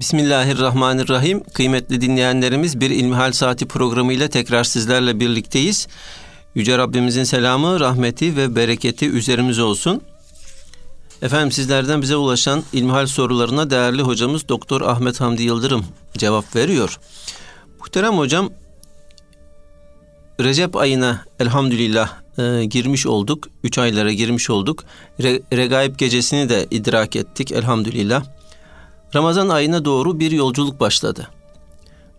Bismillahirrahmanirrahim. Kıymetli dinleyenlerimiz bir İlmihal Saati programıyla tekrar sizlerle birlikteyiz. Yüce Rabbimizin selamı, rahmeti ve bereketi üzerimiz olsun. Efendim sizlerden bize ulaşan İlmihal sorularına değerli hocamız Doktor Ahmet Hamdi Yıldırım cevap veriyor. Muhterem hocam, Recep ayına elhamdülillah e, girmiş olduk. Üç aylara girmiş olduk. Re, regaib gecesini de idrak ettik elhamdülillah. Ramazan ayına doğru bir yolculuk başladı.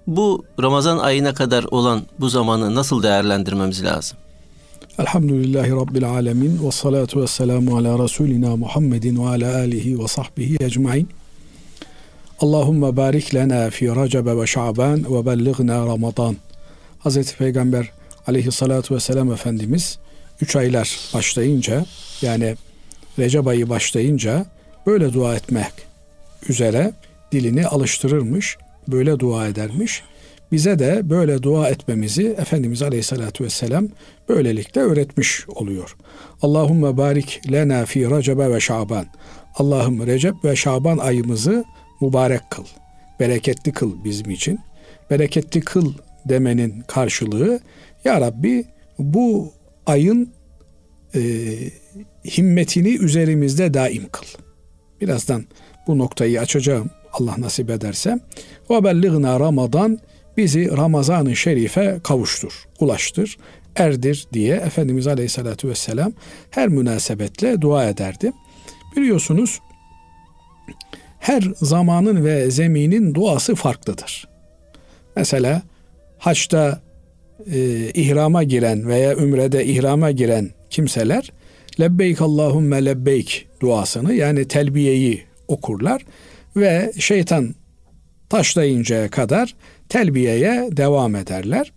Bu Ramazan ayına kadar olan bu zamanı nasıl değerlendirmemiz lazım? Elhamdülillahi Rabbil Alemin ve salatu ve selamu ala Resulina Muhammedin ve ala alihi ve sahbihi ecmain. Allahümme barik lena fi Recebe ve Şaban ve bellighna Ramazan. Hazreti Peygamber aleyhissalatu vesselam Efendimiz üç aylar başlayınca yani Recep ayı başlayınca böyle dua etmek üzere dilini alıştırırmış, böyle dua edermiş. Bize de böyle dua etmemizi Efendimiz Aleyhisselatü Vesselam böylelikle öğretmiş oluyor. Allahümme barik lena fi Recebe ve Şaban. Allah'ım Recep ve Şaban ayımızı mübarek kıl. Bereketli kıl bizim için. Bereketli kıl demenin karşılığı Ya Rabbi bu ayın e, himmetini üzerimizde daim kıl. Birazdan bu noktayı açacağım Allah nasip ederse. Ve belligna Ramazan bizi Ramazan-ı Şerif'e kavuştur, ulaştır, erdir diye Efendimiz Aleyhisselatü Vesselam her münasebetle dua ederdi. Biliyorsunuz her zamanın ve zeminin duası farklıdır. Mesela haçta e, ihrama giren veya ümrede ihrama giren kimseler lebbeyk Allahümme lebbeyk duasını yani telbiyeyi okurlar ve şeytan taşlayıncaya kadar telbiyeye devam ederler.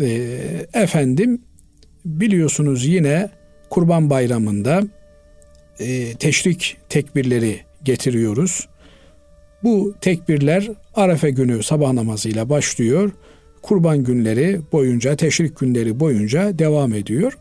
E, efendim biliyorsunuz yine Kurban Bayramı'nda e, teşrik tekbirleri getiriyoruz. Bu tekbirler Arefe günü sabah namazıyla başlıyor. Kurban günleri boyunca, teşrik günleri boyunca devam ediyor.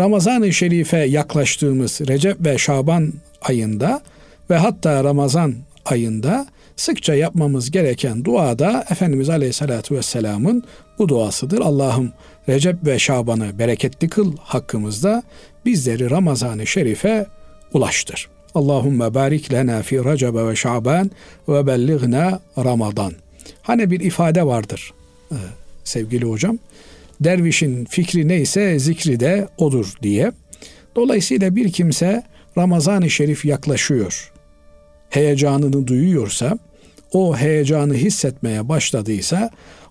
Ramazan-ı Şerif'e yaklaştığımız Recep ve Şaban ayında ve hatta Ramazan ayında sıkça yapmamız gereken dua da Efendimiz Aleyhisselatü Vesselam'ın bu duasıdır. Allah'ım Recep ve Şaban'ı bereketli kıl hakkımızda bizleri Ramazan-ı Şerif'e ulaştır. Allahümme barik lena fi Recebe ve Şaban ve bellighna Ramazan. Hani bir ifade vardır e, sevgili hocam. Dervişin fikri neyse zikri de odur diye. Dolayısıyla bir kimse Ramazan-ı Şerif yaklaşıyor. Heyecanını duyuyorsa, o heyecanı hissetmeye başladıysa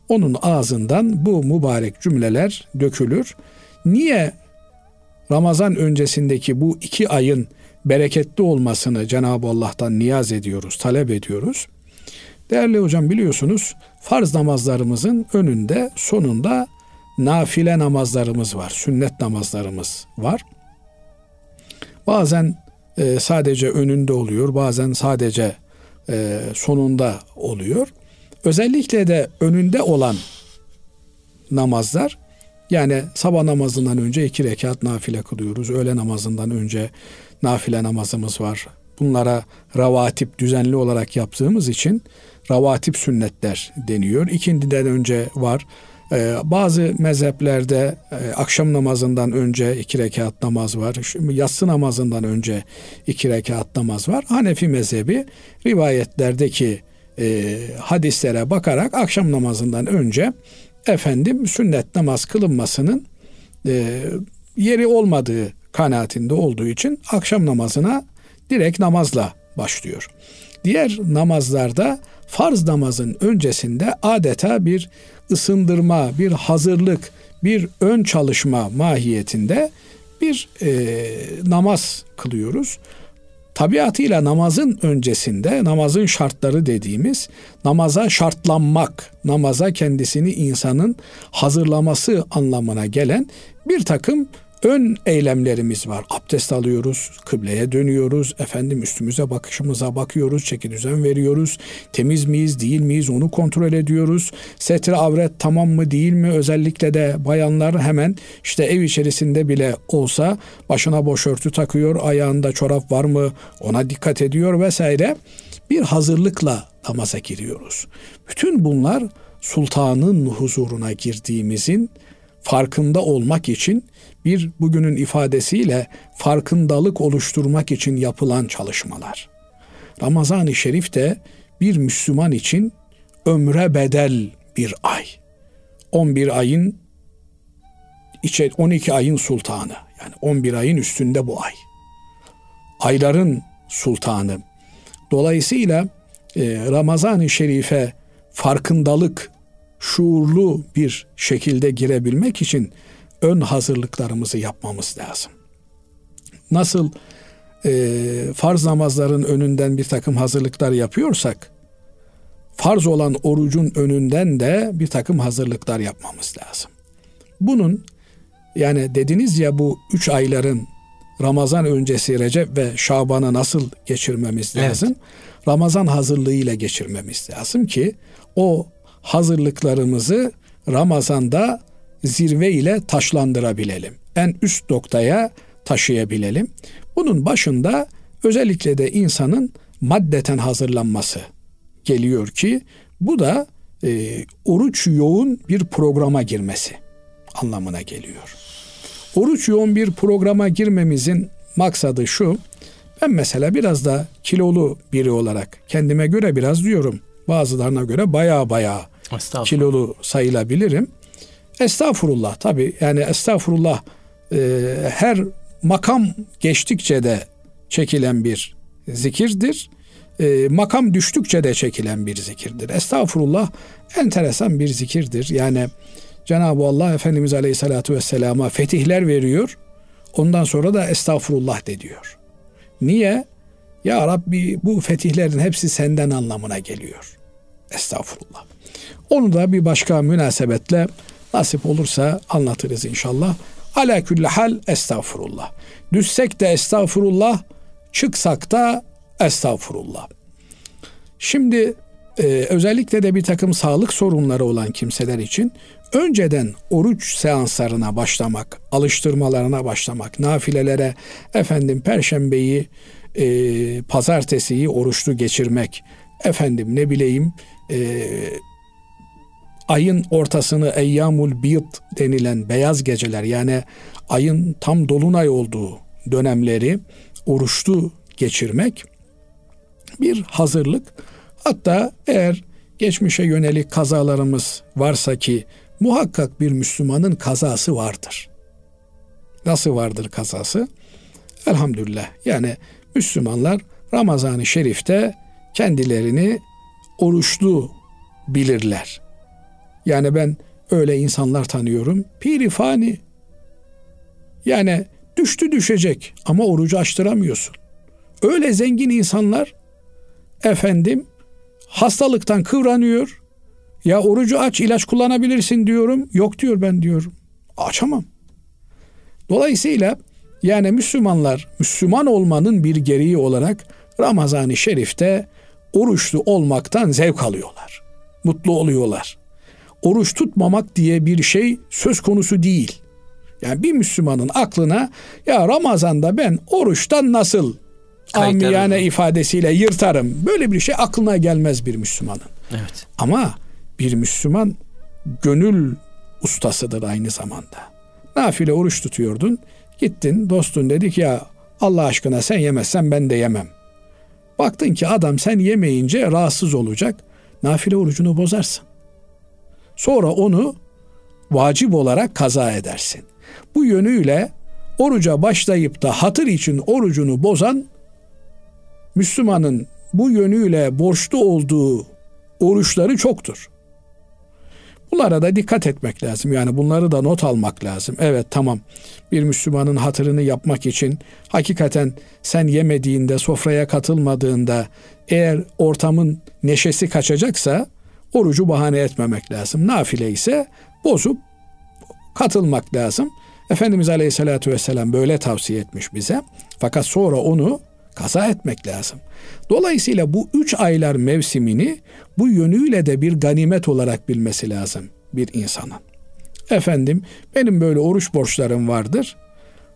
onun ağzından bu mübarek cümleler dökülür. Niye Ramazan öncesindeki bu iki ayın bereketli olmasını Cenab-ı Allah'tan niyaz ediyoruz, talep ediyoruz. Değerli hocam biliyorsunuz farz namazlarımızın önünde sonunda nafile namazlarımız var, sünnet namazlarımız var. Bazen e, sadece önünde oluyor, bazen sadece e, sonunda oluyor. Özellikle de önünde olan namazlar yani sabah namazından önce iki rekat nafile kılıyoruz. Öğle namazından önce nafile namazımız var. Bunlara ravatip düzenli olarak yaptığımız için ravatip sünnetler deniyor. İkindiden önce var. Ee, bazı mezheplerde e, akşam namazından önce iki rekat namaz var. Yatsı namazından önce iki rekat namaz var. Hanefi mezhebi rivayetlerdeki e, hadislere bakarak akşam namazından önce efendim sünnet namaz kılınmasının e, yeri olmadığı kanaatinde olduğu için akşam namazına direkt namazla başlıyor. Diğer namazlarda farz namazın öncesinde adeta bir ısındırma, bir hazırlık, bir ön çalışma mahiyetinde bir e, namaz kılıyoruz. Tabiatıyla namazın öncesinde namazın şartları dediğimiz namaza şartlanmak, namaza kendisini insanın hazırlaması anlamına gelen bir takım ön eylemlerimiz var. Abdest alıyoruz, kıbleye dönüyoruz, efendim üstümüze bakışımıza bakıyoruz, çeki düzen veriyoruz. Temiz miyiz, değil miyiz onu kontrol ediyoruz. Setre avret tamam mı değil mi? Özellikle de bayanlar hemen işte ev içerisinde bile olsa başına boşörtü takıyor, ayağında çorap var mı ona dikkat ediyor vesaire. Bir hazırlıkla namaza giriyoruz. Bütün bunlar sultanın huzuruna girdiğimizin farkında olmak için bir bugünün ifadesiyle farkındalık oluşturmak için yapılan çalışmalar. Ramazan-ı Şerif de bir Müslüman için ömre bedel bir ay. 11 ayın içe 12 ayın sultanı. Yani 11 ayın üstünde bu ay. Ayların sultanı. Dolayısıyla e, Ramazan-ı Şerif'e farkındalık, şuurlu bir şekilde girebilmek için ön hazırlıklarımızı yapmamız lazım. Nasıl e, farz namazların önünden bir takım hazırlıklar yapıyorsak, farz olan orucun önünden de bir takım hazırlıklar yapmamız lazım. Bunun yani dediniz ya bu üç ayların Ramazan öncesi Recep ve Şaban'ı nasıl geçirmemiz lazım? Evet. Ramazan hazırlığıyla geçirmemiz lazım ki o hazırlıklarımızı Ramazan'da zirve ile taşlandırabilelim. En üst noktaya taşıyabilelim. Bunun başında özellikle de insanın maddeten hazırlanması geliyor ki bu da e, oruç yoğun bir programa girmesi anlamına geliyor. Oruç yoğun bir programa girmemizin maksadı şu. Ben mesela biraz da kilolu biri olarak kendime göre biraz diyorum. Bazılarına göre baya baya kilolu sayılabilirim. Estağfurullah tabi yani estağfurullah e, her makam geçtikçe de çekilen bir zikirdir. E, makam düştükçe de çekilen bir zikirdir. Estağfurullah enteresan bir zikirdir. Yani Cenab-ı Allah Efendimiz Aleyhisselatü Vesselam'a fetihler veriyor. Ondan sonra da estağfurullah de diyor. Niye? Ya Rabbi bu fetihlerin hepsi senden anlamına geliyor. Estağfurullah. Onu da bir başka münasebetle nasip olursa anlatırız inşallah. Ala külli hal estağfurullah. Düşsek de estağfurullah, çıksak da estağfurullah. Şimdi e, özellikle de bir takım sağlık sorunları olan kimseler için önceden oruç seanslarına başlamak, alıştırmalarına başlamak, nafilelere efendim perşembeyi, e, pazartesiyi oruçlu geçirmek, efendim ne bileyim e, ayın ortasını eyyamul biyt denilen beyaz geceler yani ayın tam dolunay olduğu dönemleri oruçlu geçirmek bir hazırlık. Hatta eğer geçmişe yönelik kazalarımız varsa ki muhakkak bir Müslümanın kazası vardır. Nasıl vardır kazası? Elhamdülillah. Yani Müslümanlar Ramazan-ı Şerif'te kendilerini oruçlu bilirler. Yani ben öyle insanlar tanıyorum. Pirifani. Yani düştü düşecek ama orucu açtıramıyorsun. Öyle zengin insanlar efendim hastalıktan kıvranıyor. Ya orucu aç ilaç kullanabilirsin diyorum. Yok diyor ben diyorum. Açamam. Dolayısıyla yani Müslümanlar Müslüman olmanın bir gereği olarak Ramazan-ı Şerif'te oruçlu olmaktan zevk alıyorlar. Mutlu oluyorlar. Oruç tutmamak diye bir şey söz konusu değil. Yani bir Müslümanın aklına ya Ramazan'da ben oruçtan nasıl amiyane ifadesiyle yırtarım. Böyle bir şey aklına gelmez bir Müslümanın. Evet. Ama bir Müslüman gönül ustasıdır aynı zamanda. Nafile oruç tutuyordun. Gittin dostun dedik ya Allah aşkına sen yemezsen ben de yemem. Baktın ki adam sen yemeyince rahatsız olacak. Nafile orucunu bozarsın. Sonra onu vacip olarak kaza edersin. Bu yönüyle oruca başlayıp da hatır için orucunu bozan Müslümanın bu yönüyle borçlu olduğu oruçları çoktur. Bunlara da dikkat etmek lazım. Yani bunları da not almak lazım. Evet tamam bir Müslümanın hatırını yapmak için hakikaten sen yemediğinde, sofraya katılmadığında eğer ortamın neşesi kaçacaksa orucu bahane etmemek lazım. Nafile ise bozup katılmak lazım. Efendimiz Aleyhisselatü Vesselam böyle tavsiye etmiş bize. Fakat sonra onu kaza etmek lazım. Dolayısıyla bu üç aylar mevsimini bu yönüyle de bir ganimet olarak bilmesi lazım bir insanın. Efendim benim böyle oruç borçlarım vardır.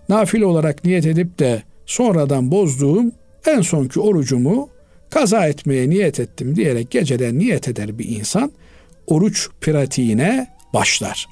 Nafile olarak niyet edip de sonradan bozduğum en sonki orucumu kaza etmeye niyet ettim diyerek geceden niyet eder bir insan oruç pratiğine başlar.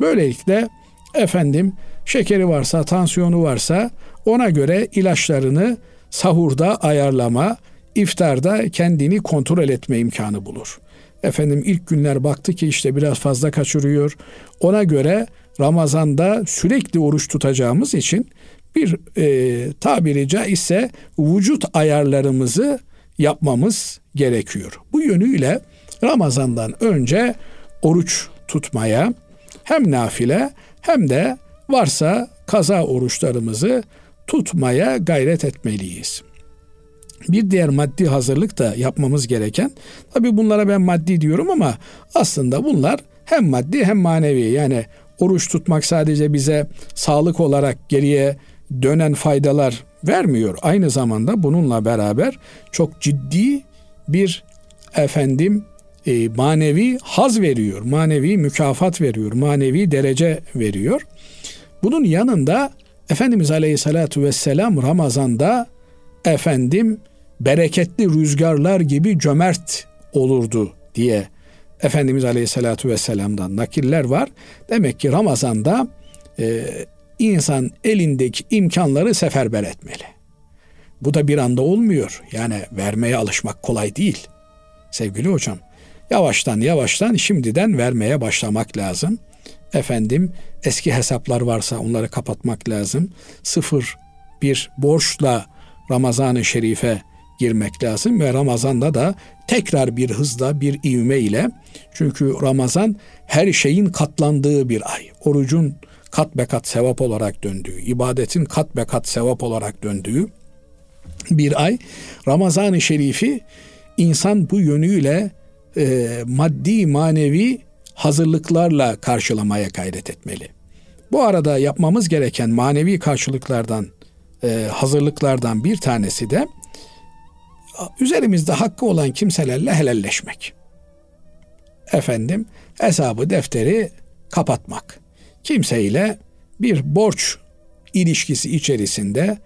Böylelikle efendim şekeri varsa, tansiyonu varsa ona göre ilaçlarını sahurda ayarlama, iftarda kendini kontrol etme imkanı bulur. Efendim ilk günler baktı ki işte biraz fazla kaçırıyor. Ona göre Ramazan'da sürekli oruç tutacağımız için bir e, tabiri caizse vücut ayarlarımızı yapmamız gerekiyor. Bu yönüyle Ramazan'dan önce oruç tutmaya hem nafile hem de varsa kaza oruçlarımızı tutmaya gayret etmeliyiz. Bir diğer maddi hazırlık da yapmamız gereken, tabi bunlara ben maddi diyorum ama aslında bunlar hem maddi hem manevi. Yani oruç tutmak sadece bize sağlık olarak geriye dönen faydalar vermiyor. Aynı zamanda bununla beraber çok ciddi bir efendim e, manevi haz veriyor, manevi mükafat veriyor, manevi derece veriyor. Bunun yanında Efendimiz Aleyhisselatü Vesselam Ramazan'da efendim bereketli rüzgarlar gibi cömert olurdu diye Efendimiz Aleyhisselatü Vesselam'dan nakiller var. Demek ki Ramazan'da e, insan elindeki imkanları seferber etmeli. Bu da bir anda olmuyor. Yani vermeye alışmak kolay değil. Sevgili hocam, yavaştan yavaştan şimdiden vermeye başlamak lazım. Efendim eski hesaplar varsa onları kapatmak lazım. Sıfır bir borçla Ramazan-ı Şerif'e girmek lazım ve Ramazan'da da tekrar bir hızla bir ivme ile çünkü Ramazan her şeyin katlandığı bir ay. Orucun kat be kat sevap olarak döndüğü, ibadetin kat be kat sevap olarak döndüğü bir ay. Ramazan-ı Şerif'i insan bu yönüyle e, maddi manevi hazırlıklarla karşılamaya gayret etmeli. Bu arada yapmamız gereken manevi karşılıklardan, e, hazırlıklardan bir tanesi de üzerimizde hakkı olan kimselerle helalleşmek. Efendim hesabı defteri kapatmak. Kimseyle bir borç ilişkisi içerisinde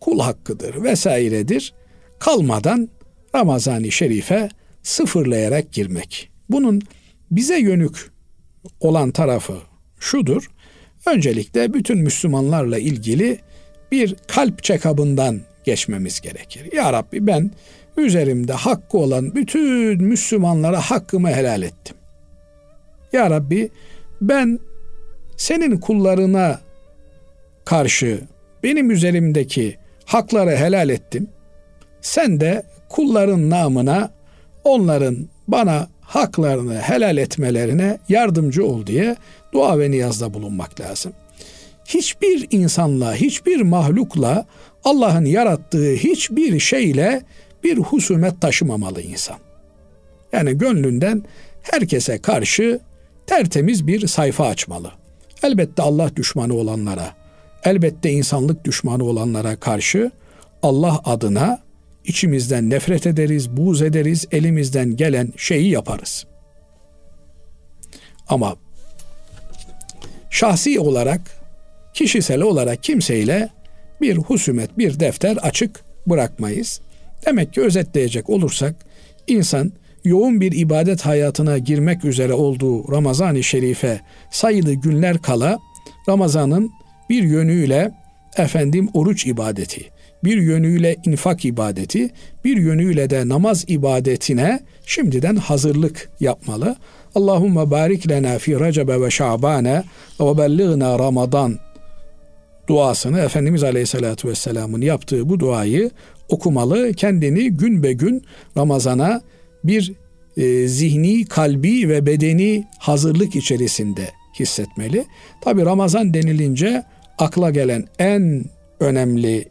kul hakkıdır vesairedir. Kalmadan Ramazan-ı Şerif'e sıfırlayarak girmek. Bunun bize yönük olan tarafı şudur. Öncelikle bütün Müslümanlarla ilgili bir kalp check-up'ından geçmemiz gerekir. Ya Rabbi ben üzerimde hakkı olan bütün Müslümanlara hakkımı helal ettim. Ya Rabbi ben senin kullarına karşı benim üzerimdeki hakları helal ettim. Sen de kulların namına onların bana haklarını helal etmelerine yardımcı ol diye dua ve niyazda bulunmak lazım. Hiçbir insanla, hiçbir mahlukla Allah'ın yarattığı hiçbir şeyle bir husumet taşımamalı insan. Yani gönlünden herkese karşı tertemiz bir sayfa açmalı. Elbette Allah düşmanı olanlara, elbette insanlık düşmanı olanlara karşı Allah adına içimizden nefret ederiz, buğz ederiz, elimizden gelen şeyi yaparız. Ama şahsi olarak, kişisel olarak kimseyle bir husumet, bir defter açık bırakmayız. Demek ki özetleyecek olursak insan yoğun bir ibadet hayatına girmek üzere olduğu Ramazan-ı Şerif'e sayılı günler kala Ramazan'ın bir yönüyle efendim oruç ibadeti, bir yönüyle infak ibadeti, bir yönüyle de namaz ibadetine şimdiden hazırlık yapmalı. Allahumme barik lena fi recebe ve şabane ve bellighna ramadan duasını Efendimiz Aleyhisselatü Vesselam'ın yaptığı bu duayı okumalı. Kendini gün be gün Ramazan'a bir e, zihni, kalbi ve bedeni hazırlık içerisinde hissetmeli. Tabi Ramazan denilince akla gelen en önemli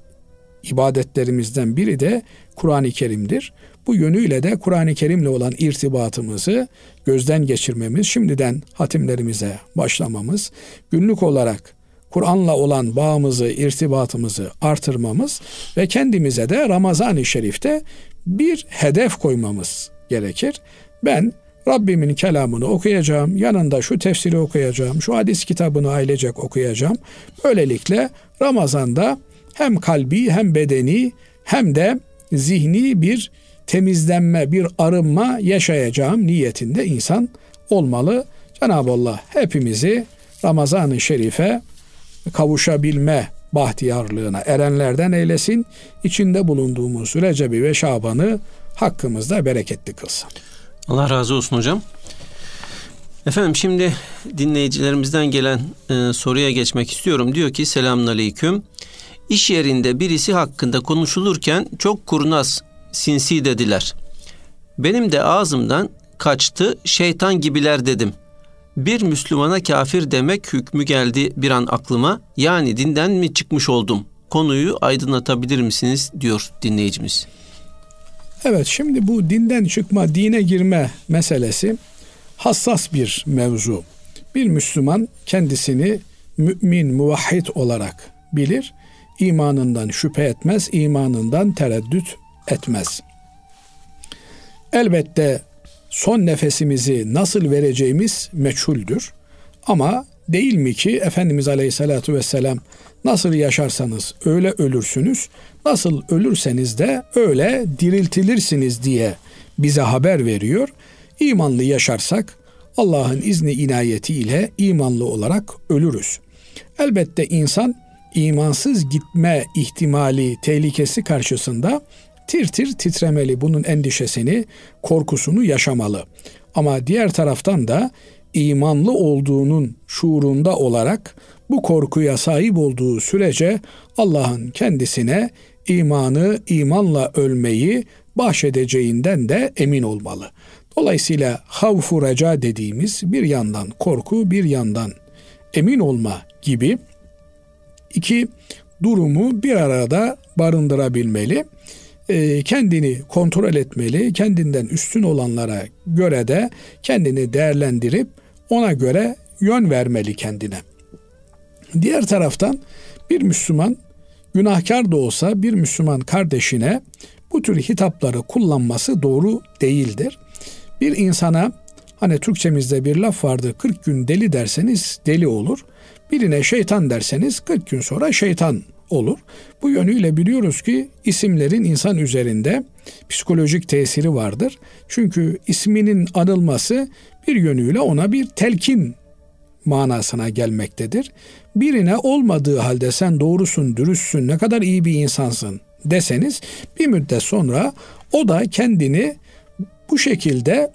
ibadetlerimizden biri de Kur'an-ı Kerim'dir. Bu yönüyle de Kur'an-ı Kerim'le olan irtibatımızı gözden geçirmemiz, şimdiden hatimlerimize başlamamız, günlük olarak Kur'an'la olan bağımızı, irtibatımızı artırmamız ve kendimize de Ramazan-ı Şerif'te bir hedef koymamız gerekir. Ben Rabbimin kelamını okuyacağım, yanında şu tefsiri okuyacağım, şu hadis kitabını ailecek okuyacağım. Böylelikle Ramazan'da hem kalbi hem bedeni hem de zihni bir temizlenme, bir arınma yaşayacağım niyetinde insan olmalı. Cenab-ı Allah hepimizi Ramazan-ı Şerif'e kavuşabilme bahtiyarlığına erenlerden eylesin. İçinde bulunduğumuz Recep'i ve Şaban'ı hakkımızda bereketli kılsın. Allah razı olsun hocam. Efendim şimdi dinleyicilerimizden gelen e, soruya geçmek istiyorum. Diyor ki selamun aleyküm. İş yerinde birisi hakkında konuşulurken çok kurnaz, sinsi dediler. Benim de ağzımdan kaçtı şeytan gibiler dedim. Bir Müslümana kafir demek hükmü geldi bir an aklıma. Yani dinden mi çıkmış oldum? Konuyu aydınlatabilir misiniz diyor dinleyicimiz. Evet şimdi bu dinden çıkma, dine girme meselesi hassas bir mevzu. Bir Müslüman kendisini mümin, muvahhid olarak bilir. İmanından şüphe etmez, imanından tereddüt etmez. Elbette son nefesimizi nasıl vereceğimiz meçhuldür. Ama değil mi ki Efendimiz Aleyhisselatü Vesselam nasıl yaşarsanız öyle ölürsünüz, nasıl ölürseniz de öyle diriltilirsiniz diye bize haber veriyor. İmanlı yaşarsak Allah'ın izni inayetiyle imanlı olarak ölürüz. Elbette insan imansız gitme ihtimali, tehlikesi karşısında tir tir titremeli. Bunun endişesini, korkusunu yaşamalı. Ama diğer taraftan da imanlı olduğunun şuurunda olarak bu korkuya sahip olduğu sürece Allah'ın kendisine imanı, imanla ölmeyi bahşedeceğinden de emin olmalı. Dolayısıyla havfu reca dediğimiz bir yandan korku, bir yandan emin olma gibi iki durumu bir arada barındırabilmeli. E, kendini kontrol etmeli, kendinden üstün olanlara göre de kendini değerlendirip ona göre yön vermeli kendine. Diğer taraftan bir Müslüman günahkar da olsa bir Müslüman kardeşine bu tür hitapları kullanması doğru değildir. Bir insana hani Türkçemizde bir laf vardır 40 gün deli derseniz deli olur. Birine şeytan derseniz 40 gün sonra şeytan olur. Bu yönüyle biliyoruz ki isimlerin insan üzerinde psikolojik tesiri vardır. Çünkü isminin anılması bir yönüyle ona bir telkin manasına gelmektedir. Birine olmadığı halde sen doğrusun, dürüstsün, ne kadar iyi bir insansın deseniz bir müddet sonra o da kendini bu şekilde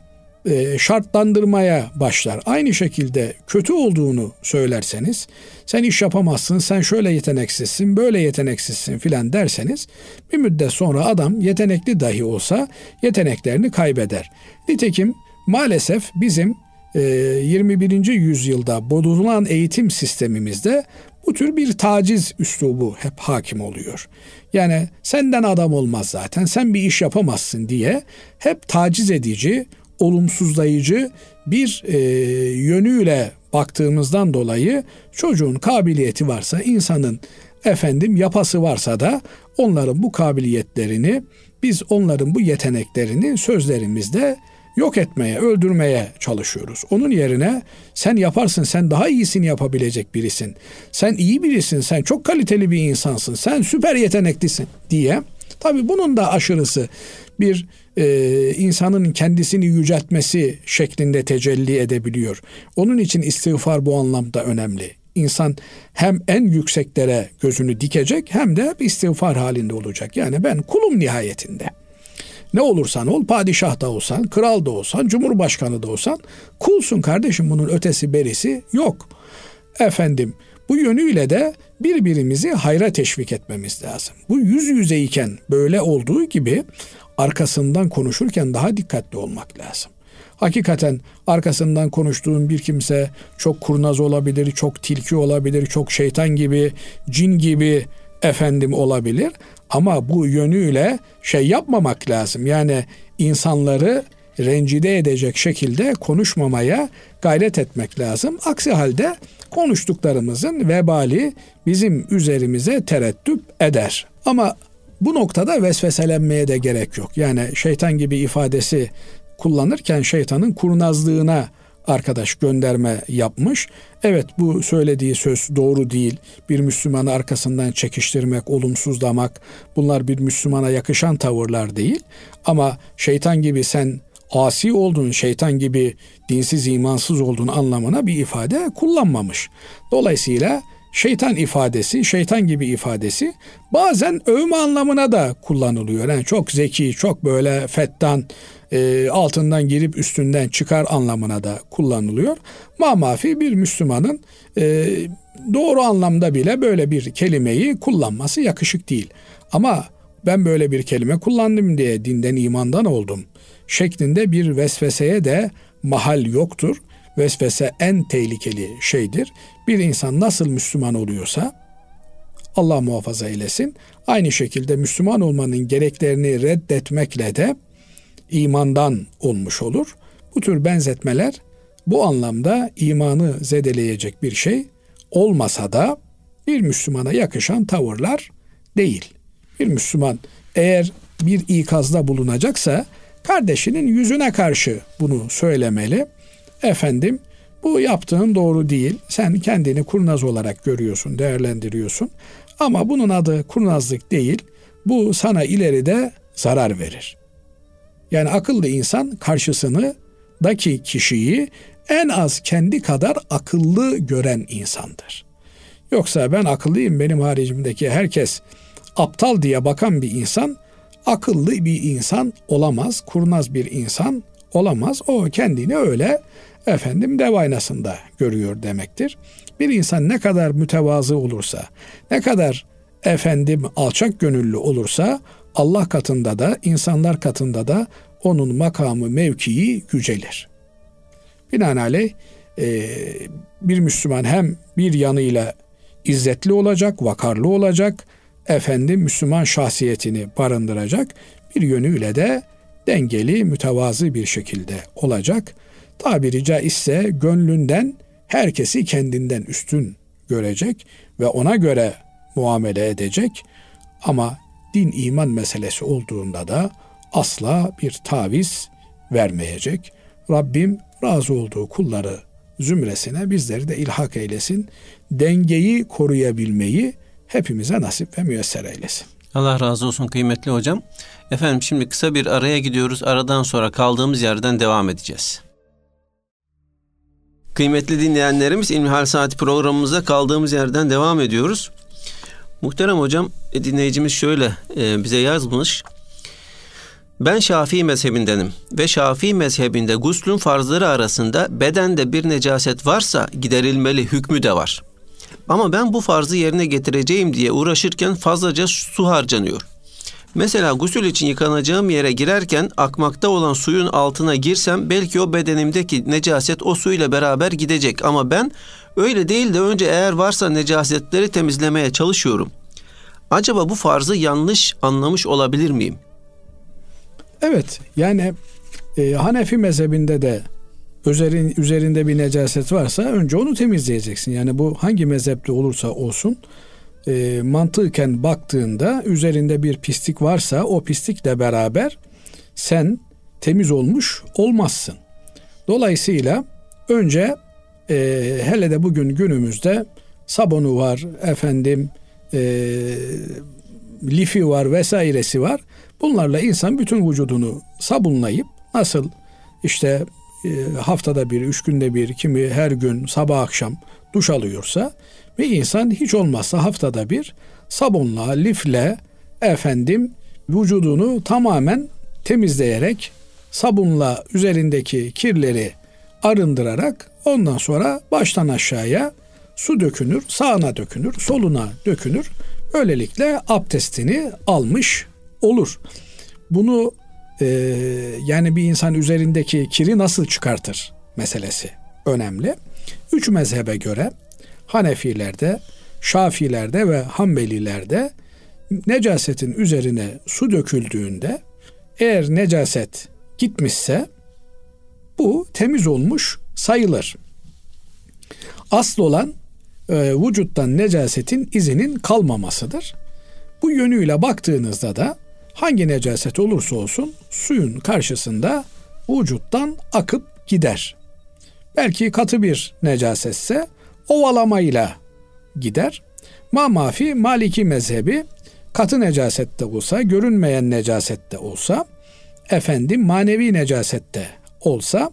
e, şartlandırmaya başlar. Aynı şekilde kötü olduğunu söylerseniz, sen iş yapamazsın, sen şöyle yeteneksizsin, böyle yeteneksizsin filan derseniz bir müddet sonra adam yetenekli dahi olsa yeteneklerini kaybeder. Nitekim maalesef bizim 21. E, yüzyılda bozulan eğitim sistemimizde bu tür bir taciz üslubu hep hakim oluyor. Yani senden adam olmaz zaten, sen bir iş yapamazsın diye hep taciz edici, olumsuzlayıcı bir e, yönüyle baktığımızdan dolayı çocuğun kabiliyeti varsa, insanın efendim yapası varsa da onların bu kabiliyetlerini, biz onların bu yeteneklerini sözlerimizde yok etmeye, öldürmeye çalışıyoruz. Onun yerine sen yaparsın, sen daha iyisini yapabilecek birisin. Sen iyi birisin, sen çok kaliteli bir insansın, sen süper yeteneklisin diye. Tabi bunun da aşırısı bir e, insanın kendisini yüceltmesi şeklinde tecelli edebiliyor. Onun için istiğfar bu anlamda önemli. İnsan hem en yükseklere gözünü dikecek hem de istiğfar halinde olacak. Yani ben kulum nihayetinde. Ne olursan ol, padişah da olsan, kral da olsan, cumhurbaşkanı da olsan kulsun kardeşim bunun ötesi berisi yok. Efendim bu yönüyle de birbirimizi hayra teşvik etmemiz lazım. Bu yüz yüzeyken böyle olduğu gibi arkasından konuşurken daha dikkatli olmak lazım. Hakikaten arkasından konuştuğun bir kimse çok kurnaz olabilir, çok tilki olabilir, çok şeytan gibi, cin gibi efendim olabilir. Ama bu yönüyle şey yapmamak lazım. Yani insanları rencide edecek şekilde konuşmamaya gayret etmek lazım. Aksi halde konuştuklarımızın vebali bizim üzerimize tereddüt eder. Ama bu noktada vesveselenmeye de gerek yok. Yani şeytan gibi ifadesi kullanırken şeytanın kurnazlığına arkadaş gönderme yapmış. Evet bu söylediği söz doğru değil. Bir Müslümanı arkasından çekiştirmek, olumsuzlamak bunlar bir Müslümana yakışan tavırlar değil. Ama şeytan gibi sen asi olduğun, şeytan gibi dinsiz, imansız olduğun anlamına bir ifade kullanmamış. Dolayısıyla şeytan ifadesi, şeytan gibi ifadesi bazen övme anlamına da kullanılıyor. Yani çok zeki, çok böyle fettan, e, altından girip üstünden çıkar anlamına da kullanılıyor. Mamafi bir Müslümanın e, doğru anlamda bile böyle bir kelimeyi kullanması yakışık değil. Ama ben böyle bir kelime kullandım diye dinden imandan oldum şeklinde bir vesveseye de mahal yoktur. Vesvese en tehlikeli şeydir. Bir insan nasıl Müslüman oluyorsa Allah muhafaza eylesin. Aynı şekilde Müslüman olmanın gereklerini reddetmekle de imandan olmuş olur. Bu tür benzetmeler bu anlamda imanı zedeleyecek bir şey olmasa da bir Müslümana yakışan tavırlar değil. Bir Müslüman eğer bir ikazda bulunacaksa kardeşinin yüzüne karşı bunu söylemeli. Efendim bu yaptığın doğru değil. Sen kendini kurnaz olarak görüyorsun, değerlendiriyorsun. Ama bunun adı kurnazlık değil. Bu sana ileride zarar verir. Yani akıllı insan karşısını daki kişiyi en az kendi kadar akıllı gören insandır. Yoksa ben akıllıyım benim haricimdeki herkes aptal diye bakan bir insan akıllı bir insan olamaz, kurnaz bir insan olamaz. O kendini öyle efendim dev aynasında görüyor demektir. Bir insan ne kadar mütevazı olursa, ne kadar efendim alçak gönüllü olursa Allah katında da insanlar katında da onun makamı, mevkii yücelir. Binaenaleyh e, bir Müslüman hem bir yanıyla izzetli olacak, vakarlı olacak, efendim Müslüman şahsiyetini barındıracak, bir yönüyle de dengeli, mütevazı bir şekilde olacak. Tabiri caizse gönlünden herkesi kendinden üstün görecek ve ona göre muamele edecek. Ama din iman meselesi olduğunda da asla bir taviz vermeyecek. Rabbim razı olduğu kulları zümresine bizleri de ilhak eylesin. Dengeyi koruyabilmeyi hepimize nasip ve müyesser eylesin. Allah razı olsun kıymetli hocam. Efendim şimdi kısa bir araya gidiyoruz. Aradan sonra kaldığımız yerden devam edeceğiz. Kıymetli dinleyenlerimiz İlmihal Saati programımıza kaldığımız yerden devam ediyoruz. Muhterem hocam e, dinleyicimiz şöyle e, bize yazmış. Ben Şafii mezhebindenim ve Şafii mezhebinde guslün farzları arasında bedende bir necaset varsa giderilmeli hükmü de var. Ama ben bu farzı yerine getireceğim diye uğraşırken fazlaca su harcanıyor. Mesela gusül için yıkanacağım yere girerken akmakta olan suyun altına girsem belki o bedenimdeki necaset o suyla beraber gidecek ama ben öyle değil de önce eğer varsa necasetleri temizlemeye çalışıyorum. Acaba bu farzı yanlış anlamış olabilir miyim? Evet yani e, Hanefi mezhebinde de üzerin, üzerinde bir necaset varsa önce onu temizleyeceksin. Yani bu hangi mezhepte olursa olsun e, mantıken baktığında üzerinde bir pislik varsa o pislikle beraber sen temiz olmuş olmazsın. Dolayısıyla önce e, hele de bugün günümüzde sabunu var, efendim e, lifi var vesairesi var. Bunlarla insan bütün vücudunu sabunlayıp nasıl işte e, haftada bir, üç günde bir, kimi her gün sabah akşam duş alıyorsa ve insan hiç olmazsa haftada bir sabunla, lifle efendim vücudunu tamamen temizleyerek sabunla üzerindeki kirleri arındırarak ondan sonra baştan aşağıya su dökünür, sağına dökünür, soluna dökünür. Böylelikle abdestini almış olur. Bunu e, yani bir insan üzerindeki kiri nasıl çıkartır meselesi önemli. Üç mezhebe göre Hanefilerde, Şafilerde ve Hanbelilerde necasetin üzerine su döküldüğünde eğer necaset gitmişse bu temiz olmuş sayılır. Asıl olan e, vücuttan necasetin izinin kalmamasıdır. Bu yönüyle baktığınızda da hangi necaset olursa olsun suyun karşısında vücuttan akıp gider. Belki katı bir necasetse ovalamayla gider. Ma mafi Maliki mezhebi katı necasette olsa, görünmeyen necasette olsa, efendim manevi necasette olsa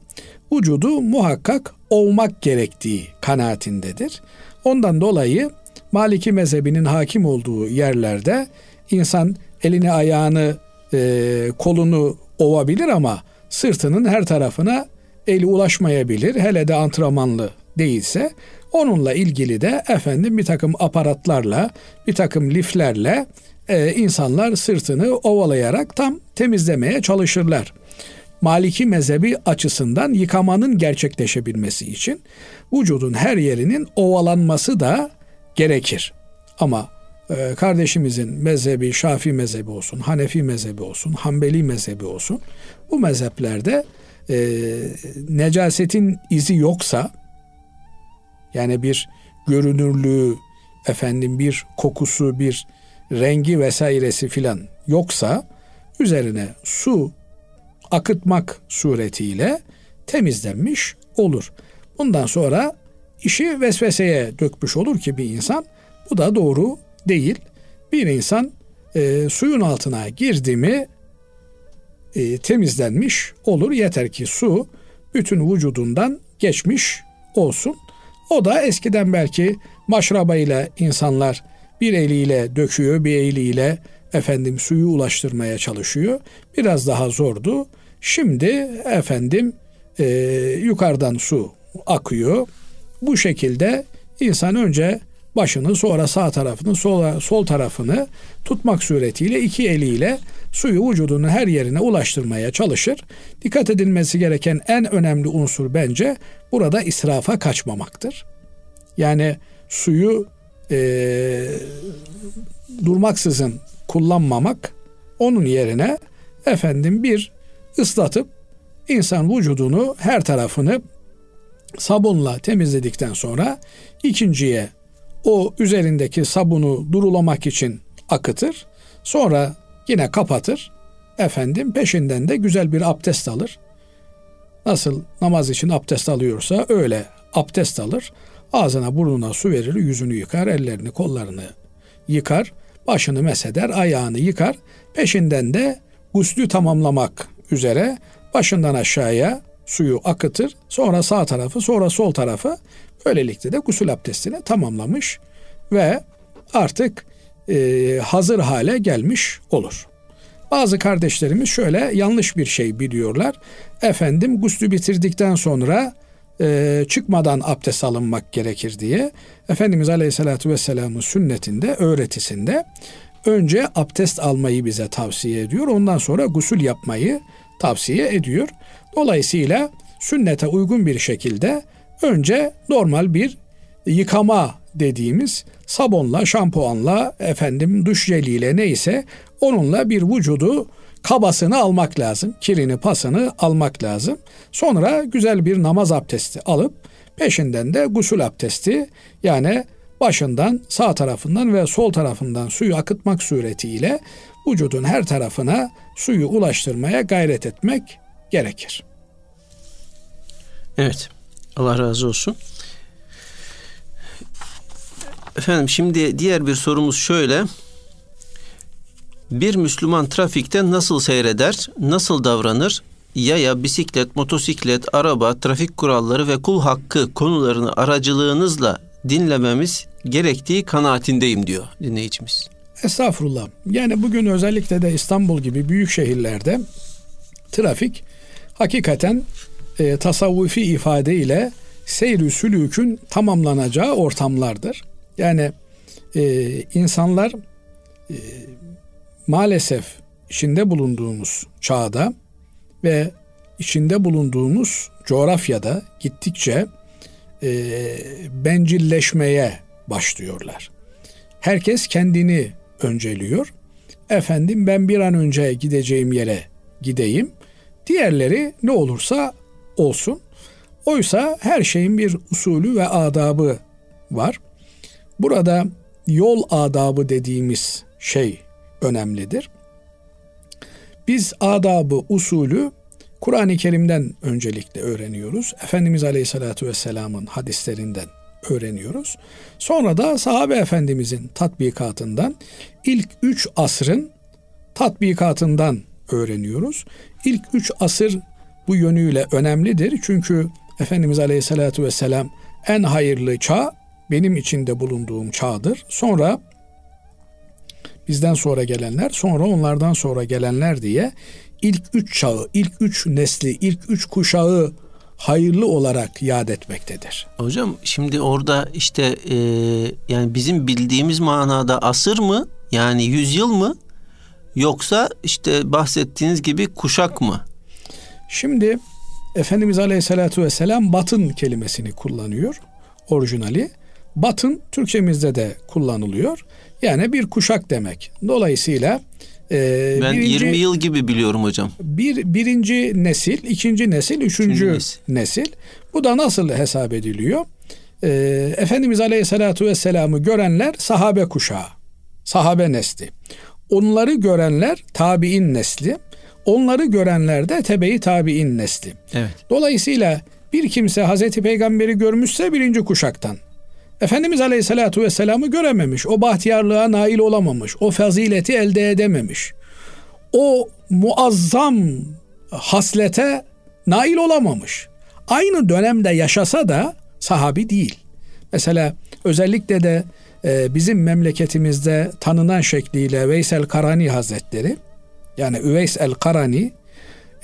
vücudu muhakkak olmak gerektiği kanaatindedir. Ondan dolayı Maliki mezhebinin hakim olduğu yerlerde insan elini ayağını e, kolunu ovabilir ama sırtının her tarafına eli ulaşmayabilir. Hele de antrenmanlı değilse onunla ilgili de efendim bir takım aparatlarla bir takım liflerle e, insanlar sırtını ovalayarak tam temizlemeye çalışırlar. Maliki mezhebi açısından yıkamanın gerçekleşebilmesi için vücudun her yerinin ovalanması da gerekir. Ama e, kardeşimizin mezhebi Şafi mezhebi olsun, Hanefi mezhebi olsun, Hanbeli mezhebi olsun bu mezheplerde e, necasetin izi yoksa yani bir görünürlüğü efendim bir kokusu bir rengi vesairesi filan yoksa üzerine su akıtmak suretiyle temizlenmiş olur. Bundan sonra işi vesveseye dökmüş olur ki bir insan bu da doğru değil. Bir insan e, suyun altına girdi mi e, temizlenmiş olur. Yeter ki su bütün vücudundan geçmiş olsun. O da eskiden belki maşrabayla insanlar bir eliyle döküyor, bir eliyle efendim suyu ulaştırmaya çalışıyor. Biraz daha zordu. Şimdi efendim e, yukarıdan su akıyor. Bu şekilde insan önce başını sonra sağ tarafını sola, sol tarafını tutmak suretiyle iki eliyle suyu vücudunun her yerine ulaştırmaya çalışır. Dikkat edilmesi gereken en önemli unsur bence burada israfa kaçmamaktır. Yani suyu e, durmaksızın kullanmamak onun yerine efendim bir ıslatıp insan vücudunu her tarafını sabunla temizledikten sonra ikinciye o üzerindeki sabunu durulamak için akıtır. Sonra yine kapatır. Efendim peşinden de güzel bir abdest alır. Nasıl namaz için abdest alıyorsa öyle abdest alır. Ağzına burnuna su verir, yüzünü yıkar, ellerini kollarını yıkar, başını mesheder, ayağını yıkar. Peşinden de guslü tamamlamak üzere başından aşağıya suyu akıtır. Sonra sağ tarafı, sonra sol tarafı böylelikle de gusül abdestini tamamlamış ve artık e, hazır hale gelmiş olur. Bazı kardeşlerimiz şöyle yanlış bir şey biliyorlar. Efendim guslü bitirdikten sonra e, çıkmadan abdest alınmak gerekir diye. Efendimiz Aleyhisselatü Vesselam'ın sünnetinde, öğretisinde önce abdest almayı bize tavsiye ediyor. Ondan sonra gusül yapmayı tavsiye ediyor. Dolayısıyla sünnete uygun bir şekilde önce normal bir yıkama dediğimiz sabunla, şampuanla, efendim duş jeliyle neyse onunla bir vücudu kabasını almak lazım. Kirini, pasını almak lazım. Sonra güzel bir namaz abdesti alıp peşinden de gusül abdesti yani başından sağ tarafından ve sol tarafından suyu akıtmak suretiyle vücudun her tarafına suyu ulaştırmaya gayret etmek gerekir. Evet. Allah razı olsun. Efendim şimdi diğer bir sorumuz şöyle. Bir Müslüman trafikte nasıl seyreder, nasıl davranır? Yaya, bisiklet, motosiklet, araba, trafik kuralları ve kul hakkı konularını aracılığınızla dinlememiz gerektiği kanaatindeyim diyor dinleyicimiz. Estağfurullah. Yani bugün özellikle de İstanbul gibi büyük şehirlerde trafik hakikaten e, tasavvufi ifadeyle seyr-i sülükün tamamlanacağı ortamlardır. Yani e, insanlar e, maalesef içinde bulunduğumuz çağda ve içinde bulunduğumuz coğrafyada gittikçe e, bencilleşmeye başlıyorlar. Herkes kendini önceliyor. Efendim ben bir an önce gideceğim yere gideyim. Diğerleri ne olursa olsun. Oysa her şeyin bir usulü ve adabı var. Burada yol adabı dediğimiz şey önemlidir. Biz adabı, usulü Kur'an-ı Kerim'den öncelikle öğreniyoruz. Efendimiz Aleyhisselatü Vesselam'ın hadislerinden öğreniyoruz. Sonra da sahabe efendimizin tatbikatından ilk üç asrın tatbikatından öğreniyoruz. İlk üç asır bu yönüyle önemlidir. Çünkü Efendimiz Aleyhisselatü Vesselam en hayırlı çağ benim içinde bulunduğum çağdır. Sonra bizden sonra gelenler, sonra onlardan sonra gelenler diye ilk üç çağı, ilk üç nesli, ilk üç kuşağı hayırlı olarak yad etmektedir. Hocam şimdi orada işte e, yani bizim bildiğimiz manada asır mı yani yüzyıl mı yoksa işte bahsettiğiniz gibi kuşak mı? Şimdi Efendimiz Aleyhisselatü Vesselam batın kelimesini kullanıyor orijinali. Batın Türkçemizde de kullanılıyor. Yani bir kuşak demek. Dolayısıyla e, ben birinci, 20 yıl gibi biliyorum hocam. Bir birinci nesil, ikinci nesil, üçüncü, üçüncü nesil. nesil. Bu da nasıl hesap ediliyor? E, Efendimiz Aleyhisselatü Vesselam'ı görenler sahabe kuşağı, sahabe nesli. Onları görenler tabi'in nesli. Onları görenler de tebe-i tabi'in nesli. Evet. Dolayısıyla bir kimse Hazreti Peygamber'i görmüşse birinci kuşaktan. Efendimiz Aleyhisselatü Vesselam'ı görememiş. O bahtiyarlığa nail olamamış. O fazileti elde edememiş. O muazzam haslete nail olamamış. Aynı dönemde yaşasa da sahabi değil. Mesela özellikle de e, bizim memleketimizde tanınan şekliyle Veysel Karani Hazretleri yani Üveys el Karani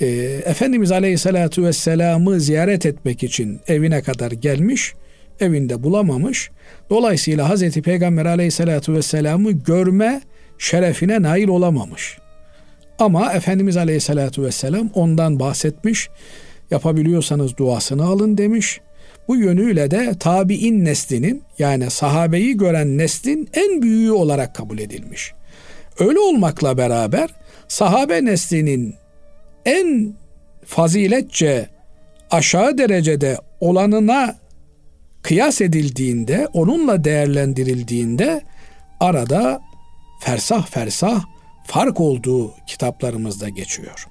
e, Efendimiz Aleyhisselatü Vesselam'ı ziyaret etmek için evine kadar gelmiş evinde bulamamış. Dolayısıyla Hazreti Peygamber aleyhissalatü vesselam'ı görme şerefine nail olamamış. Ama Efendimiz aleyhissalatü vesselam ondan bahsetmiş. Yapabiliyorsanız duasını alın demiş. Bu yönüyle de tabi'in neslinin yani sahabeyi gören neslin en büyüğü olarak kabul edilmiş. Öyle olmakla beraber sahabe neslinin en faziletçe aşağı derecede olanına kıyas edildiğinde, onunla değerlendirildiğinde arada fersah fersah fark olduğu kitaplarımızda geçiyor.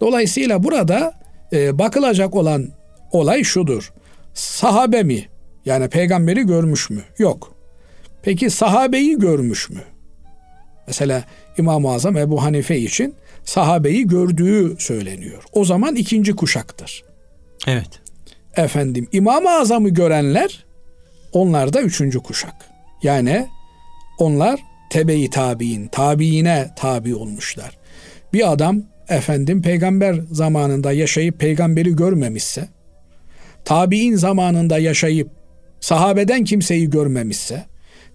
Dolayısıyla burada e, bakılacak olan olay şudur. Sahabe mi? Yani peygamberi görmüş mü? Yok. Peki sahabeyi görmüş mü? Mesela İmam-ı Azam Ebu Hanife için sahabeyi gördüğü söyleniyor. O zaman ikinci kuşaktır. Evet efendim İmam-ı Azam'ı görenler onlar da üçüncü kuşak. Yani onlar tebe-i tabi'in, tabiine tabi olmuşlar. Bir adam efendim peygamber zamanında yaşayıp peygamberi görmemişse, tabi'in zamanında yaşayıp sahabeden kimseyi görmemişse,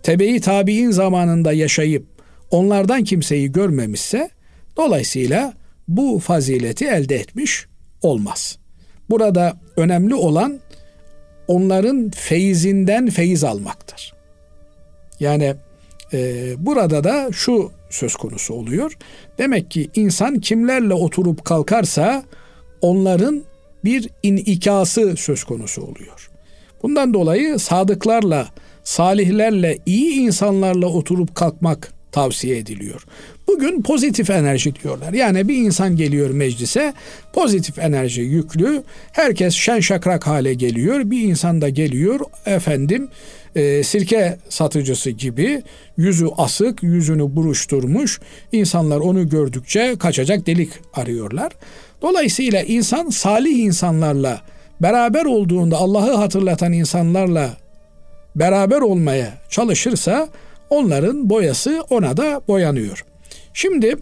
tebe-i tabi'in zamanında yaşayıp onlardan kimseyi görmemişse, dolayısıyla bu fazileti elde etmiş olmaz.'' Burada önemli olan onların feyzinden feyiz almaktır. Yani e, burada da şu söz konusu oluyor. Demek ki insan kimlerle oturup kalkarsa onların bir inikası söz konusu oluyor. Bundan dolayı sadıklarla, salihlerle, iyi insanlarla oturup kalkmak tavsiye ediliyor. Bugün pozitif enerji diyorlar. Yani bir insan geliyor meclise pozitif enerji yüklü. Herkes şen şakrak hale geliyor. Bir insan da geliyor efendim e, sirke satıcısı gibi yüzü asık, yüzünü buruşturmuş. İnsanlar onu gördükçe kaçacak delik arıyorlar. Dolayısıyla insan salih insanlarla beraber olduğunda Allah'ı hatırlatan insanlarla beraber olmaya çalışırsa onların boyası ona da boyanıyor. Şimdi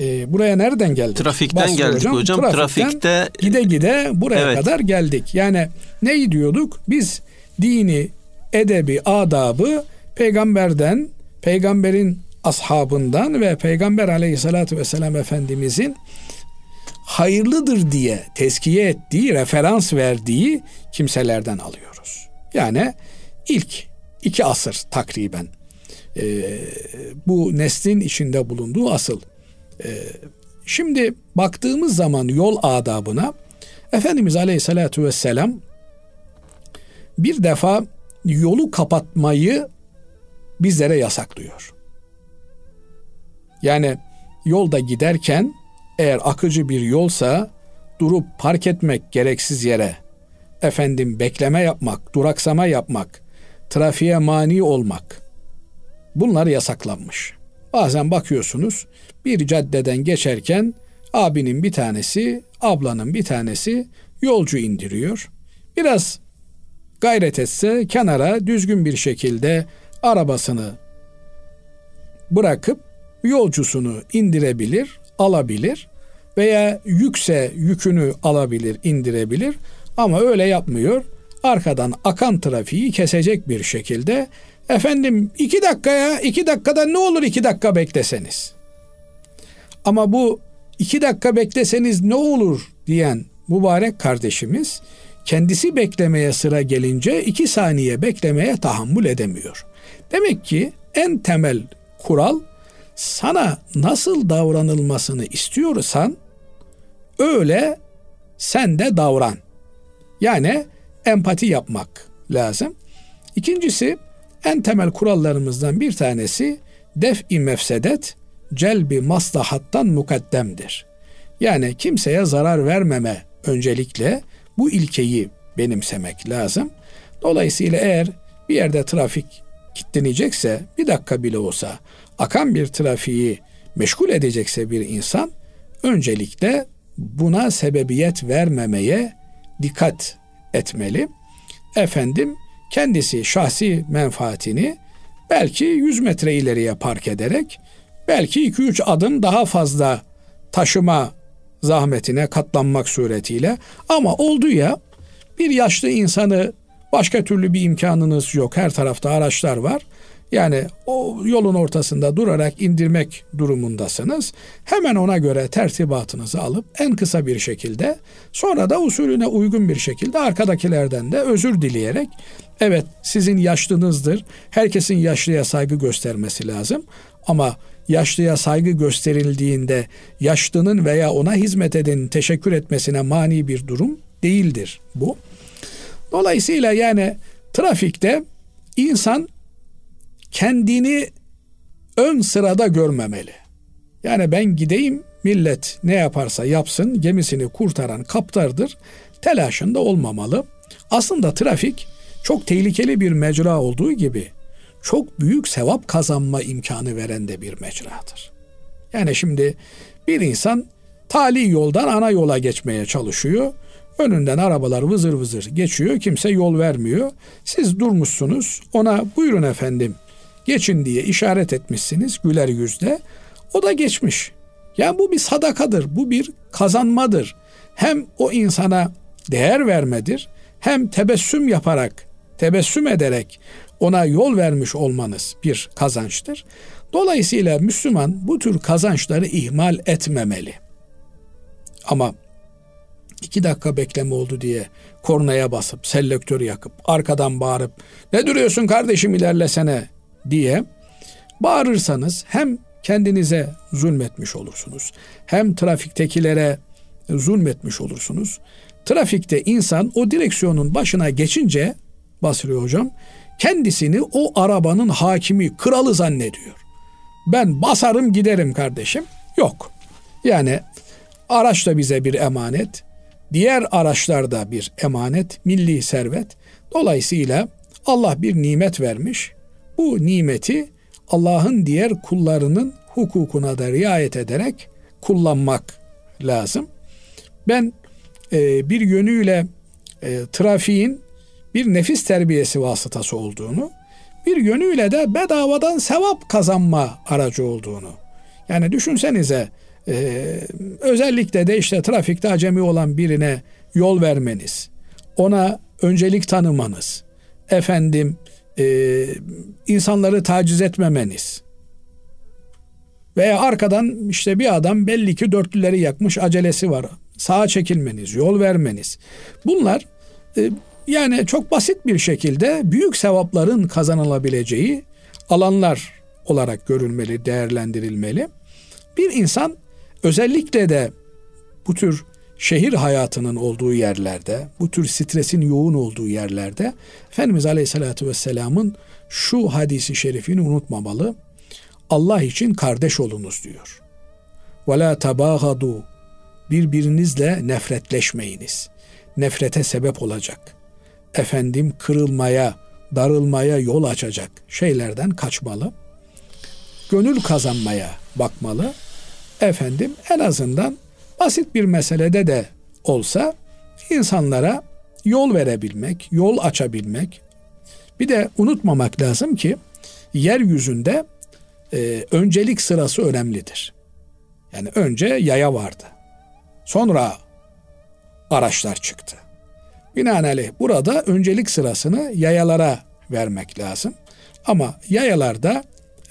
e, buraya nereden geldik? Trafikten Basri geldik hocam. hocam. Trafikten Trafikte gide gide buraya evet. kadar geldik. Yani ne diyorduk? Biz dini, edebi, adabı peygamberden, peygamberin ashabından ve peygamber aleyhissalatü vesselam efendimizin hayırlıdır diye tezkiye ettiği, referans verdiği kimselerden alıyoruz. Yani ilk iki asır takriben e, bu neslin içinde bulunduğu asıl. E, şimdi baktığımız zaman yol adabına Efendimiz Aleyhisselatü Vesselam bir defa yolu kapatmayı bizlere yasaklıyor. Yani yolda giderken eğer akıcı bir yolsa durup park etmek gereksiz yere, efendim bekleme yapmak, duraksama yapmak, trafiğe mani olmak bunlar yasaklanmış. Bazen bakıyorsunuz bir caddeden geçerken abinin bir tanesi, ablanın bir tanesi yolcu indiriyor. Biraz gayret etse kenara düzgün bir şekilde arabasını bırakıp yolcusunu indirebilir, alabilir veya yükse yükünü alabilir, indirebilir ama öyle yapmıyor. Arkadan akan trafiği kesecek bir şekilde efendim iki dakikaya iki dakikada ne olur iki dakika bekleseniz. Ama bu iki dakika bekleseniz ne olur diyen mübarek kardeşimiz kendisi beklemeye sıra gelince iki saniye beklemeye tahammül edemiyor. Demek ki en temel kural sana nasıl davranılmasını istiyorsan öyle sen de davran. Yani empati yapmak lazım. İkincisi en temel kurallarımızdan bir tanesi def-i mefsedet celbi maslahattan mukaddemdir. Yani kimseye zarar vermeme öncelikle bu ilkeyi benimsemek lazım. Dolayısıyla eğer bir yerde trafik kilitlenecekse bir dakika bile olsa akan bir trafiği meşgul edecekse bir insan öncelikle buna sebebiyet vermemeye dikkat etmeli. Efendim kendisi şahsi menfaatini belki 100 metre ileriye park ederek belki 2-3 adım daha fazla taşıma zahmetine katlanmak suretiyle ama oldu ya bir yaşlı insanı başka türlü bir imkanınız yok. Her tarafta araçlar var. Yani o yolun ortasında durarak indirmek durumundasınız. Hemen ona göre tertibatınızı alıp en kısa bir şekilde sonra da usulüne uygun bir şekilde arkadakilerden de özür dileyerek evet sizin yaşlınızdır. Herkesin yaşlıya saygı göstermesi lazım. Ama yaşlıya saygı gösterildiğinde yaşlının veya ona hizmet edenin teşekkür etmesine mani bir durum değildir bu. Dolayısıyla yani trafikte insan kendini ön sırada görmemeli. Yani ben gideyim millet ne yaparsa yapsın gemisini kurtaran kaptardır telaşında olmamalı. Aslında trafik çok tehlikeli bir mecra olduğu gibi çok büyük sevap kazanma imkanı veren de bir mecradır. Yani şimdi bir insan tali yoldan ana yola geçmeye çalışıyor. Önünden arabalar vızır vızır geçiyor. Kimse yol vermiyor. Siz durmuşsunuz. Ona buyurun efendim geçin diye işaret etmişsiniz güler yüzle. O da geçmiş. Yani bu bir sadakadır. Bu bir kazanmadır. Hem o insana değer vermedir. Hem tebessüm yaparak, tebessüm ederek ona yol vermiş olmanız bir kazançtır. Dolayısıyla Müslüman bu tür kazançları ihmal etmemeli. Ama iki dakika bekleme oldu diye kornaya basıp selektörü yakıp arkadan bağırıp ne duruyorsun kardeşim ilerlesene diye bağırırsanız hem kendinize zulmetmiş olursunuz hem trafiktekilere zulmetmiş olursunuz. Trafikte insan o direksiyonun başına geçince Basri hocam kendisini o arabanın hakimi, kralı zannediyor. Ben basarım giderim kardeşim. Yok. Yani araç da bize bir emanet. Diğer araçlar da bir emanet, milli servet. Dolayısıyla Allah bir nimet vermiş. Bu nimeti Allah'ın diğer kullarının hukukuna da riayet ederek kullanmak lazım. Ben e, bir yönüyle e, trafiğin bir nefis terbiyesi vasıtası olduğunu, bir yönüyle de bedavadan sevap kazanma aracı olduğunu. Yani düşünsenize e, özellikle de işte trafikte acemi olan birine yol vermeniz, ona öncelik tanımanız, efendim e, insanları taciz etmemeniz veya arkadan işte bir adam belli ki dörtlüleri yakmış acelesi var. Sağa çekilmeniz, yol vermeniz. Bunlar e, yani çok basit bir şekilde büyük sevapların kazanılabileceği alanlar olarak görülmeli, değerlendirilmeli. Bir insan özellikle de bu tür şehir hayatının olduğu yerlerde, bu tür stresin yoğun olduğu yerlerde Efendimiz Aleyhisselatü Vesselam'ın şu hadisi şerifini unutmamalı. Allah için kardeş olunuz diyor. Ve la. Birbirinizle nefretleşmeyiniz. Nefrete sebep olacak. Efendim kırılmaya, darılmaya yol açacak şeylerden kaçmalı. Gönül kazanmaya bakmalı. Efendim en azından basit bir meselede de olsa insanlara yol verebilmek, yol açabilmek. Bir de unutmamak lazım ki yeryüzünde e, öncelik sırası önemlidir. Yani önce yaya vardı. Sonra araçlar çıktı. Binaenaleyh burada öncelik sırasını yayalara vermek lazım. Ama yayalarda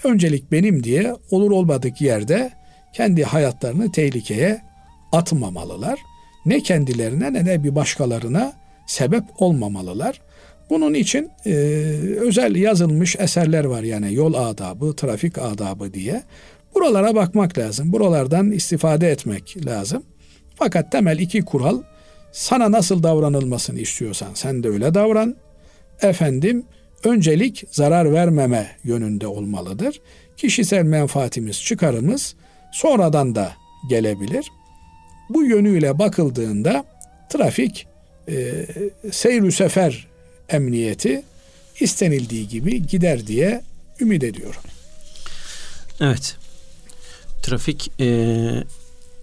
öncelik benim diye olur olmadık yerde kendi hayatlarını tehlikeye atmamalılar. Ne kendilerine ne de bir başkalarına sebep olmamalılar. Bunun için e, özel yazılmış eserler var yani yol adabı, trafik adabı diye. Buralara bakmak lazım. Buralardan istifade etmek lazım. Fakat temel iki kural sana nasıl davranılmasını istiyorsan sen de öyle davran. Efendim öncelik zarar vermeme yönünde olmalıdır. Kişisel menfaatimiz, çıkarımız sonradan da gelebilir. Bu yönüyle bakıldığında trafik e, seyr sefer emniyeti istenildiği gibi gider diye ümit ediyorum. Evet. Trafik e,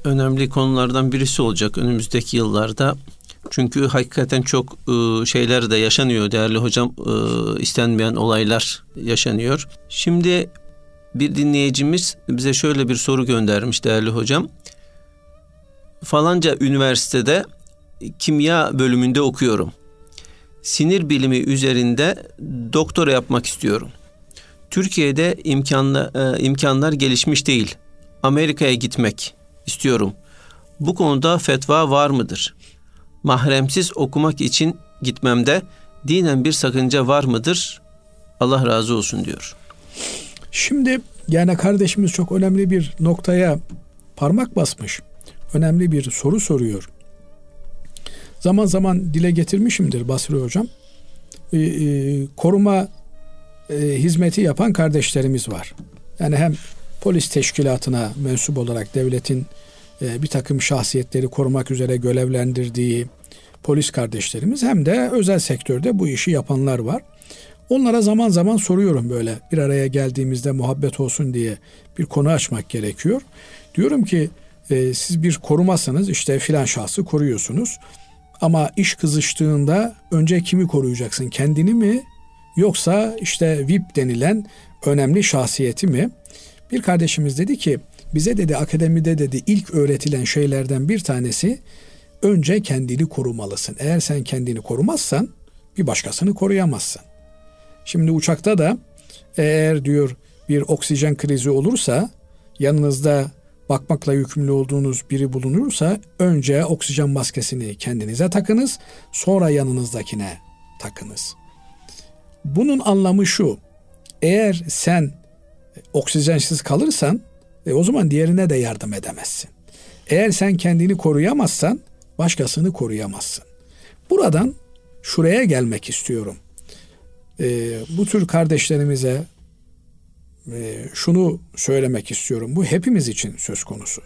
önemli konulardan birisi olacak önümüzdeki yıllarda. Çünkü hakikaten çok e, şeyler de yaşanıyor değerli hocam. E, istenmeyen olaylar yaşanıyor. Şimdi bir dinleyicimiz bize şöyle bir soru göndermiş değerli hocam. Falanca üniversitede kimya bölümünde okuyorum. Sinir bilimi üzerinde doktora yapmak istiyorum. Türkiye'de imkanla, e, imkanlar gelişmiş değil. Amerika'ya gitmek istiyorum. Bu konuda fetva var mıdır? Mahremsiz okumak için gitmemde dinen bir sakınca var mıdır? Allah razı olsun diyor. Şimdi yani kardeşimiz çok önemli bir noktaya parmak basmış. Önemli bir soru soruyor. Zaman zaman dile getirmişimdir Basri Hocam. Ee, e, koruma e, hizmeti yapan kardeşlerimiz var. Yani hem polis teşkilatına mensup olarak devletin e, bir takım şahsiyetleri korumak üzere görevlendirdiği polis kardeşlerimiz hem de özel sektörde bu işi yapanlar var. Onlara zaman zaman soruyorum böyle bir araya geldiğimizde muhabbet olsun diye bir konu açmak gerekiyor. Diyorum ki e, siz bir korumasınız işte filan şahsı koruyorsunuz. Ama iş kızıştığında önce kimi koruyacaksın? Kendini mi yoksa işte VIP denilen önemli şahsiyeti mi? Bir kardeşimiz dedi ki bize dedi akademide dedi ilk öğretilen şeylerden bir tanesi önce kendini korumalısın. Eğer sen kendini korumazsan bir başkasını koruyamazsın. Şimdi uçakta da eğer diyor bir oksijen krizi olursa yanınızda bakmakla yükümlü olduğunuz biri bulunursa önce oksijen maskesini kendinize takınız, sonra yanınızdakine takınız. Bunun anlamı şu. Eğer sen oksijensiz kalırsan e, o zaman diğerine de yardım edemezsin. Eğer sen kendini koruyamazsan başkasını koruyamazsın. Buradan şuraya gelmek istiyorum. E, bu tür kardeşlerimize şunu söylemek istiyorum. Bu hepimiz için söz konusu.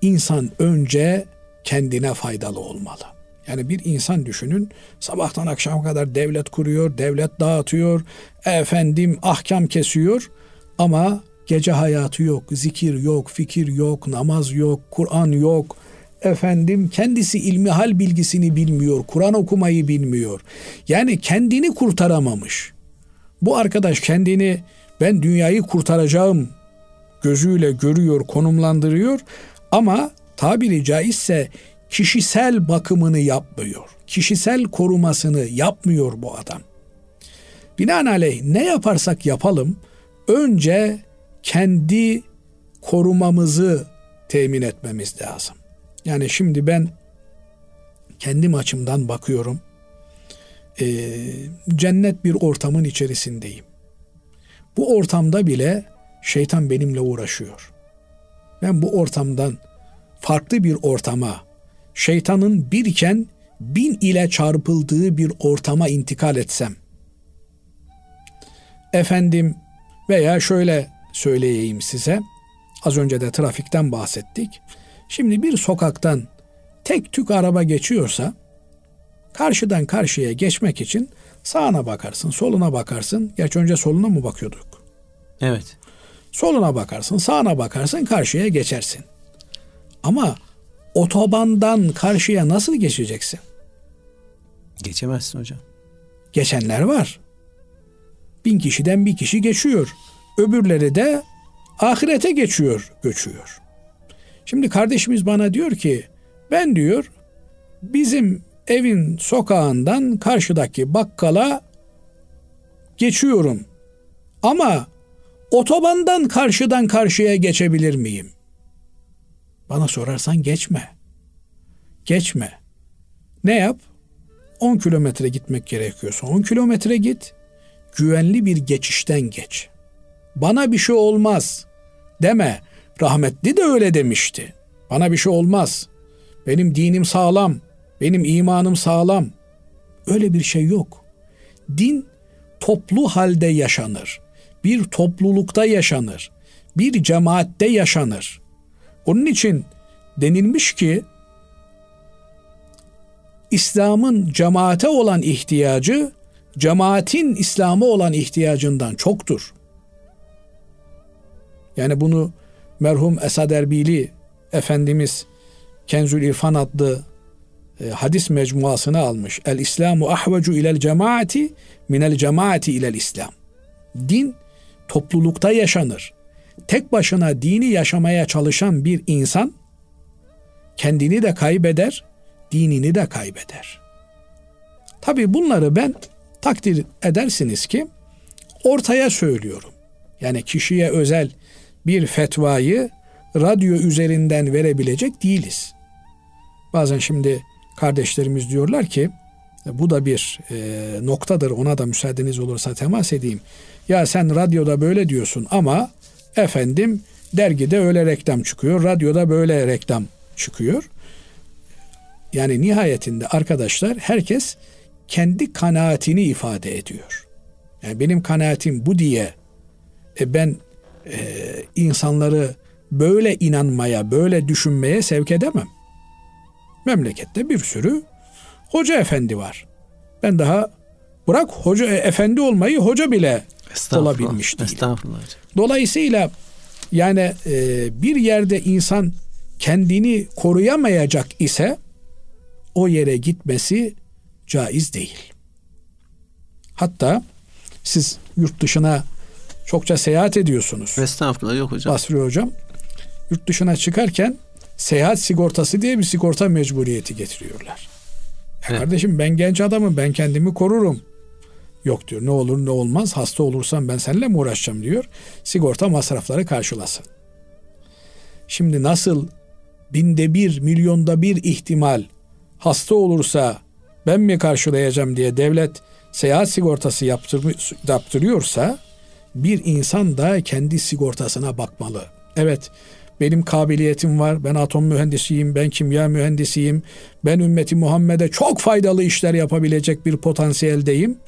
İnsan önce kendine faydalı olmalı. Yani bir insan düşünün sabahtan akşama kadar devlet kuruyor, devlet dağıtıyor, efendim ahkam kesiyor ama gece hayatı yok, zikir yok, fikir yok, namaz yok, Kur'an yok. Efendim kendisi ilmi hal bilgisini bilmiyor, Kur'an okumayı bilmiyor. Yani kendini kurtaramamış. Bu arkadaş kendini ben dünyayı kurtaracağım gözüyle görüyor, konumlandırıyor ama tabiri caizse kişisel bakımını yapmıyor. Kişisel korumasını yapmıyor bu adam. Binaenaleyh ne yaparsak yapalım önce kendi korumamızı temin etmemiz lazım. Yani şimdi ben kendim açımdan bakıyorum. Ee, cennet bir ortamın içerisindeyim. Bu ortamda bile şeytan benimle uğraşıyor. Ben bu ortamdan farklı bir ortama, şeytanın birken bin ile çarpıldığı bir ortama intikal etsem, efendim veya şöyle söyleyeyim size, Az önce de trafikten bahsettik. Şimdi bir sokaktan tek tük araba geçiyorsa karşıdan karşıya geçmek için sağına bakarsın, soluna bakarsın. Gerçi önce soluna mı bakıyorduk? Evet. Soluna bakarsın, sağına bakarsın, karşıya geçersin. Ama otobandan karşıya nasıl geçeceksin? Geçemezsin hocam. Geçenler var. Bin kişiden bir kişi geçiyor. Öbürleri de ahirete geçiyor, göçüyor. Şimdi kardeşimiz bana diyor ki ben diyor bizim evin sokağından karşıdaki bakkala geçiyorum. Ama otobandan karşıdan karşıya geçebilir miyim? Bana sorarsan geçme. Geçme. Ne yap? 10 kilometre gitmek gerekiyorsa 10 kilometre git. Güvenli bir geçişten geç. Bana bir şey olmaz deme. Rahmetli de öyle demişti. Bana bir şey olmaz. Benim dinim sağlam. Benim imanım sağlam. Öyle bir şey yok. Din toplu halde yaşanır. Bir toplulukta yaşanır. Bir cemaatte yaşanır. Onun için denilmiş ki İslam'ın cemaate olan ihtiyacı cemaatin İslam'a olan ihtiyacından çoktur. Yani bunu merhum Esad Erbili Efendimiz Kenzül İrfan adlı e, hadis mecmuasını almış. El İslamu ahvecu ilel cemaati minel cemaati ilel İslam. Din toplulukta yaşanır. Tek başına dini yaşamaya çalışan bir insan kendini de kaybeder, dinini de kaybeder. Tabi bunları ben takdir edersiniz ki ortaya söylüyorum. Yani kişiye özel bir fetvayı radyo üzerinden verebilecek değiliz. Bazen şimdi kardeşlerimiz diyorlar ki bu da bir e, noktadır ona da müsaadeniz olursa temas edeyim. Ya sen radyoda böyle diyorsun ama efendim dergide öyle reklam çıkıyor, radyoda böyle reklam çıkıyor. Yani nihayetinde arkadaşlar herkes kendi kanaatini ifade ediyor. Yani benim kanaatim bu diye e, ben e, insanları böyle inanmaya, böyle düşünmeye sevk edemem. Memlekette bir sürü hoca efendi var. Ben daha bırak hoca e, efendi olmayı hoca bile olabilmiş değil. Estağfurullah. Dolayısıyla yani e, bir yerde insan kendini koruyamayacak ise o yere gitmesi caiz değil. Hatta siz yurt dışına çokça seyahat ediyorsunuz. Estağfurullah yok hocam. Basri hocam. Yurt dışına çıkarken seyahat sigortası diye bir sigorta mecburiyeti getiriyorlar. Evet. Kardeşim ben genç adamım ben kendimi korurum. Yok diyor ne olur ne olmaz hasta olursam ben seninle mi uğraşacağım diyor. Sigorta masrafları karşılasın. Şimdi nasıl binde bir milyonda bir ihtimal hasta olursa ben mi karşılayacağım diye devlet seyahat sigortası yaptır, yaptırıyorsa bir insan da kendi sigortasına bakmalı. Evet benim kabiliyetim var. Ben atom mühendisiyim, ben kimya mühendisiyim. Ben ümmeti Muhammed'e çok faydalı işler yapabilecek bir potansiyeldeyim.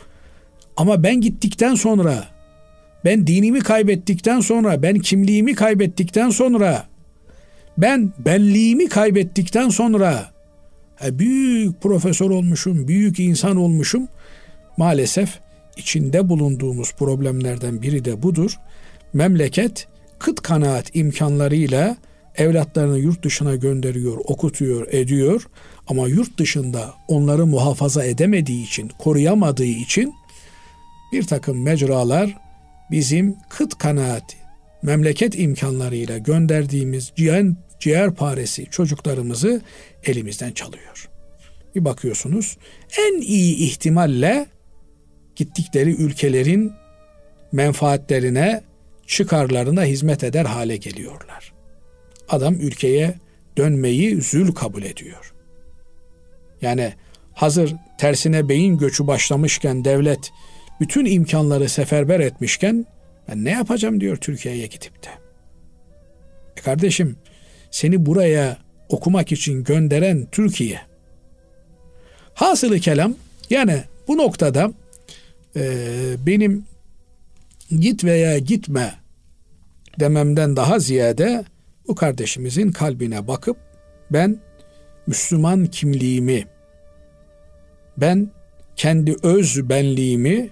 Ama ben gittikten sonra, ben dinimi kaybettikten sonra, ben kimliğimi kaybettikten sonra, ben benliğimi kaybettikten sonra büyük profesör olmuşum, büyük insan olmuşum. Maalesef içinde bulunduğumuz problemlerden biri de budur. Memleket kıt kanaat imkanlarıyla evlatlarını yurt dışına gönderiyor, okutuyor, ediyor ama yurt dışında onları muhafaza edemediği için, koruyamadığı için bir takım mecralar bizim kıt kanaat memleket imkanlarıyla gönderdiğimiz ciğer, ciğer paresi çocuklarımızı elimizden çalıyor. Bir bakıyorsunuz en iyi ihtimalle gittikleri ülkelerin menfaatlerine, çıkarlarına hizmet eder hale geliyorlar. Adam ülkeye dönmeyi zül kabul ediyor. Yani hazır tersine beyin göçü başlamışken devlet bütün imkanları seferber etmişken ben ne yapacağım diyor Türkiye'ye gidip de. E kardeşim seni buraya okumak için gönderen Türkiye. Hasılı kelam yani bu noktada e, benim git veya gitme dememden daha ziyade bu kardeşimizin kalbine bakıp ben Müslüman kimliğimi, ben kendi öz benliğimi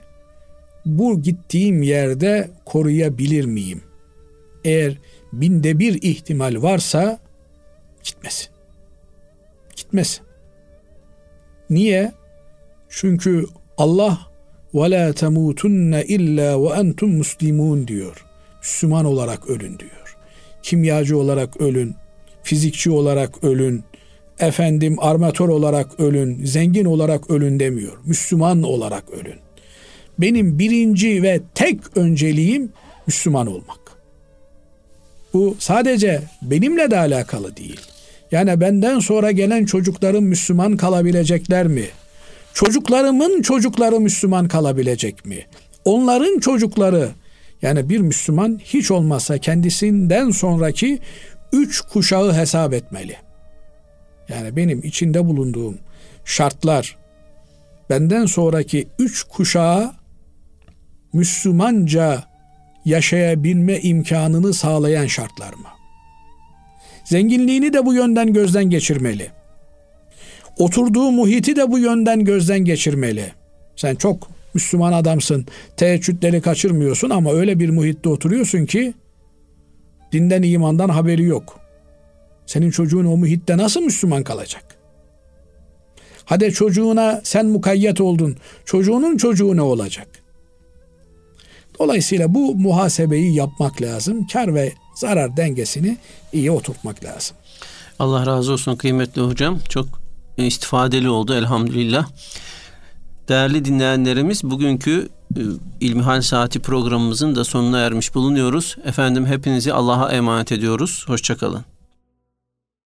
bu gittiğim yerde koruyabilir miyim? Eğer binde bir ihtimal varsa gitmesin. Gitmesin. Niye? Çünkü Allah temutunne illa ve entum muslimun diyor. Müslüman olarak ölün diyor. Kimyacı olarak ölün, fizikçi olarak ölün, efendim armatör olarak ölün, zengin olarak ölün demiyor. Müslüman olarak ölün. Benim birinci ve tek önceliğim Müslüman olmak. Bu sadece benimle de alakalı değil. Yani benden sonra gelen çocuklarım Müslüman kalabilecekler mi? Çocuklarımın çocukları Müslüman kalabilecek mi? Onların çocukları yani bir Müslüman hiç olmazsa kendisinden sonraki üç kuşağı hesap etmeli. Yani benim içinde bulunduğum şartlar benden sonraki üç kuşağı Müslümanca yaşayabilme imkanını sağlayan şartlar mı? Zenginliğini de bu yönden gözden geçirmeli. Oturduğu muhiti de bu yönden gözden geçirmeli. Sen çok Müslüman adamsın, teheccüdleri kaçırmıyorsun ama öyle bir muhitte oturuyorsun ki dinden imandan haberi yok. Senin çocuğun o muhitte nasıl Müslüman kalacak? Hadi çocuğuna sen mukayyet oldun. Çocuğunun çocuğu ne olacak? Dolayısıyla bu muhasebeyi yapmak lazım. Kar ve zarar dengesini iyi oturtmak lazım. Allah razı olsun kıymetli hocam. Çok istifadeli oldu elhamdülillah. Değerli dinleyenlerimiz bugünkü e, İlmihal Saati programımızın da sonuna ermiş bulunuyoruz. Efendim hepinizi Allah'a emanet ediyoruz. Hoşçakalın.